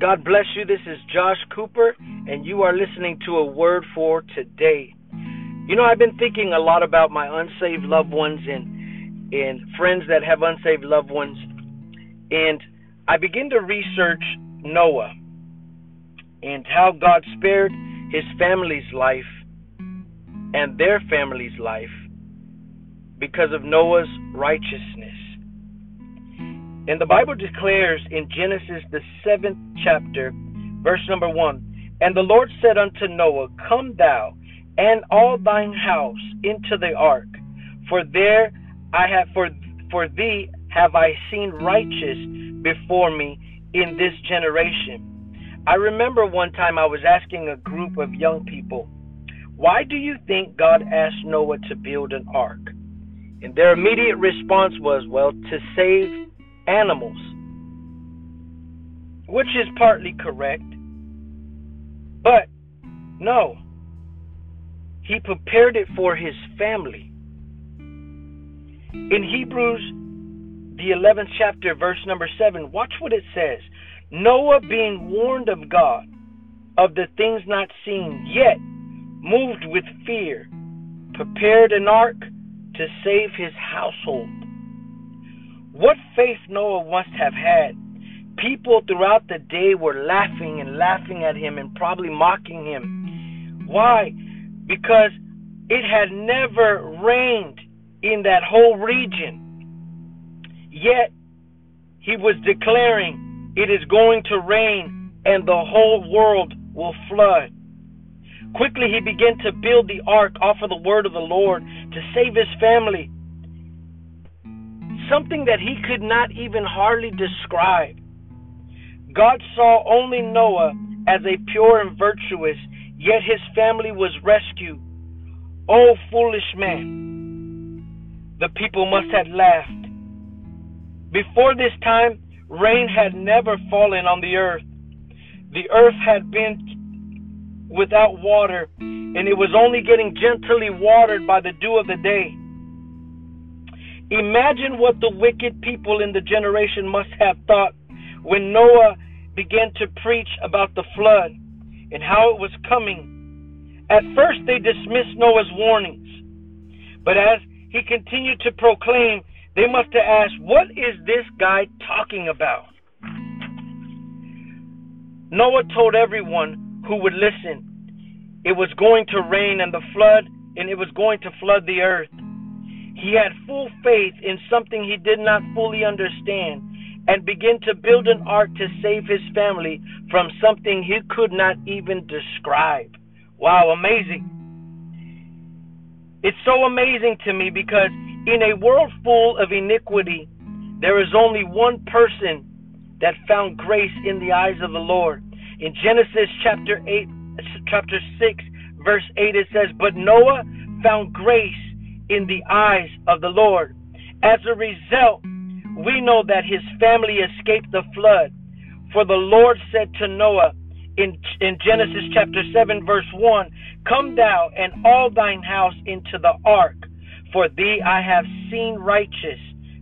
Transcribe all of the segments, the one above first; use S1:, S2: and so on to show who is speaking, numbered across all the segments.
S1: God bless you. This is Josh Cooper, and you are listening to a word for today. You know, I've been thinking a lot about my unsaved loved ones and and friends that have unsaved loved ones, and I begin to research Noah and how God spared his family's life and their family's life because of Noah's righteousness. And the Bible declares in Genesis, the seventh chapter, verse number one And the Lord said unto Noah, Come thou and all thine house into the ark, for there I have for for thee have I seen righteous before me in this generation. I remember one time I was asking a group of young people, Why do you think God asked Noah to build an ark? And their immediate response was, Well, to save animals, which is partly correct. But no, he prepared it for his family. In Hebrews, the 11th chapter, verse number 7, watch what it says. Noah, being warned of God of the things not seen, yet moved with fear, prepared an ark to save his household. What faith Noah must have had. People throughout the day were laughing and laughing at him and probably mocking him. Why? Because it had never rained in that whole region. Yet, he was declaring, It is going to rain and the whole world will flood. Quickly, he began to build the ark off of the word of the Lord to save his family something that he could not even hardly describe. God saw only Noah as a pure and virtuous, yet his family was rescued. Oh, foolish man! The people must have laughed. Before this time, rain had never fallen on the earth. The earth had been without water, and it was only getting gently watered by the dew of the day. Imagine what the wicked people in the generation must have thought when Noah began to preach about the flood and how it was coming. At first, they dismissed Noah's warnings, but as he continued to proclaim, they must have asked, What is this guy talking about? Noah told everyone who would listen it was going to rain and the flood, and it was going to flood the earth. He had full faith in something he did not fully understand and began to build an ark to save his family from something he could not even describe. Wow, amazing. It's so amazing to me because in a world full of iniquity, there is only one person that found grace in the eyes of the Lord. In Genesis chapter 8 chapter 6 verse 8 it says, "But Noah found grace in the eyes of the Lord. As a result, we know that his family escaped the flood. For the Lord said to Noah in, in Genesis chapter 7, verse 1 Come thou and all thine house into the ark, for thee I have seen righteous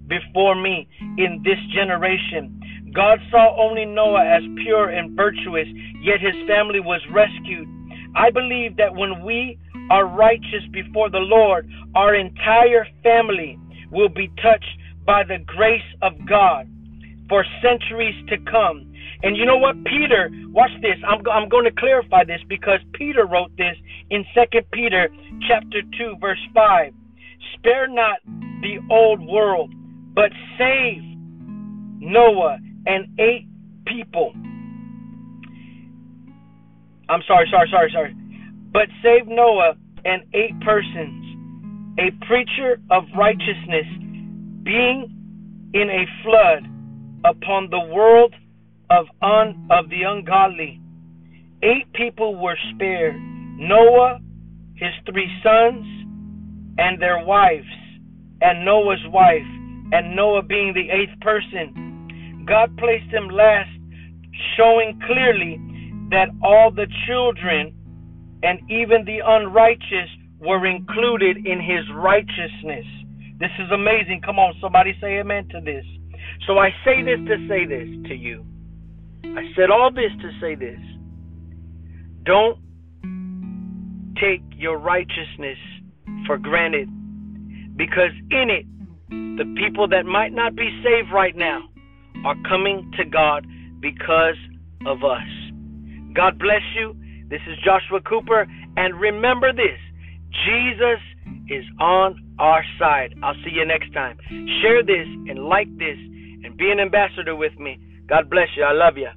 S1: before me in this generation. God saw only Noah as pure and virtuous, yet his family was rescued. I believe that when we are righteous before the Lord, our entire family will be touched by the grace of God for centuries to come. And you know what? Peter, watch this. I'm, I'm going to clarify this because Peter wrote this in 2 Peter chapter 2 verse 5. Spare not the old world, but save Noah and eight people. I'm sorry, sorry, sorry, sorry but save Noah and eight persons, a preacher of righteousness, being in a flood upon the world of un, of the ungodly. Eight people were spared: Noah, his three sons, and their wives, and Noah's wife, and Noah being the eighth person. God placed him last, showing clearly that all the children and even the unrighteous were included in his righteousness. This is amazing. Come on, somebody say amen to this. So I say this to say this to you. I said all this to say this. Don't take your righteousness for granted because in it, the people that might not be saved right now are coming to God because of us. God bless you. This is Joshua Cooper. And remember this Jesus is on our side. I'll see you next time. Share this and like this and be an ambassador with me. God bless you. I love you.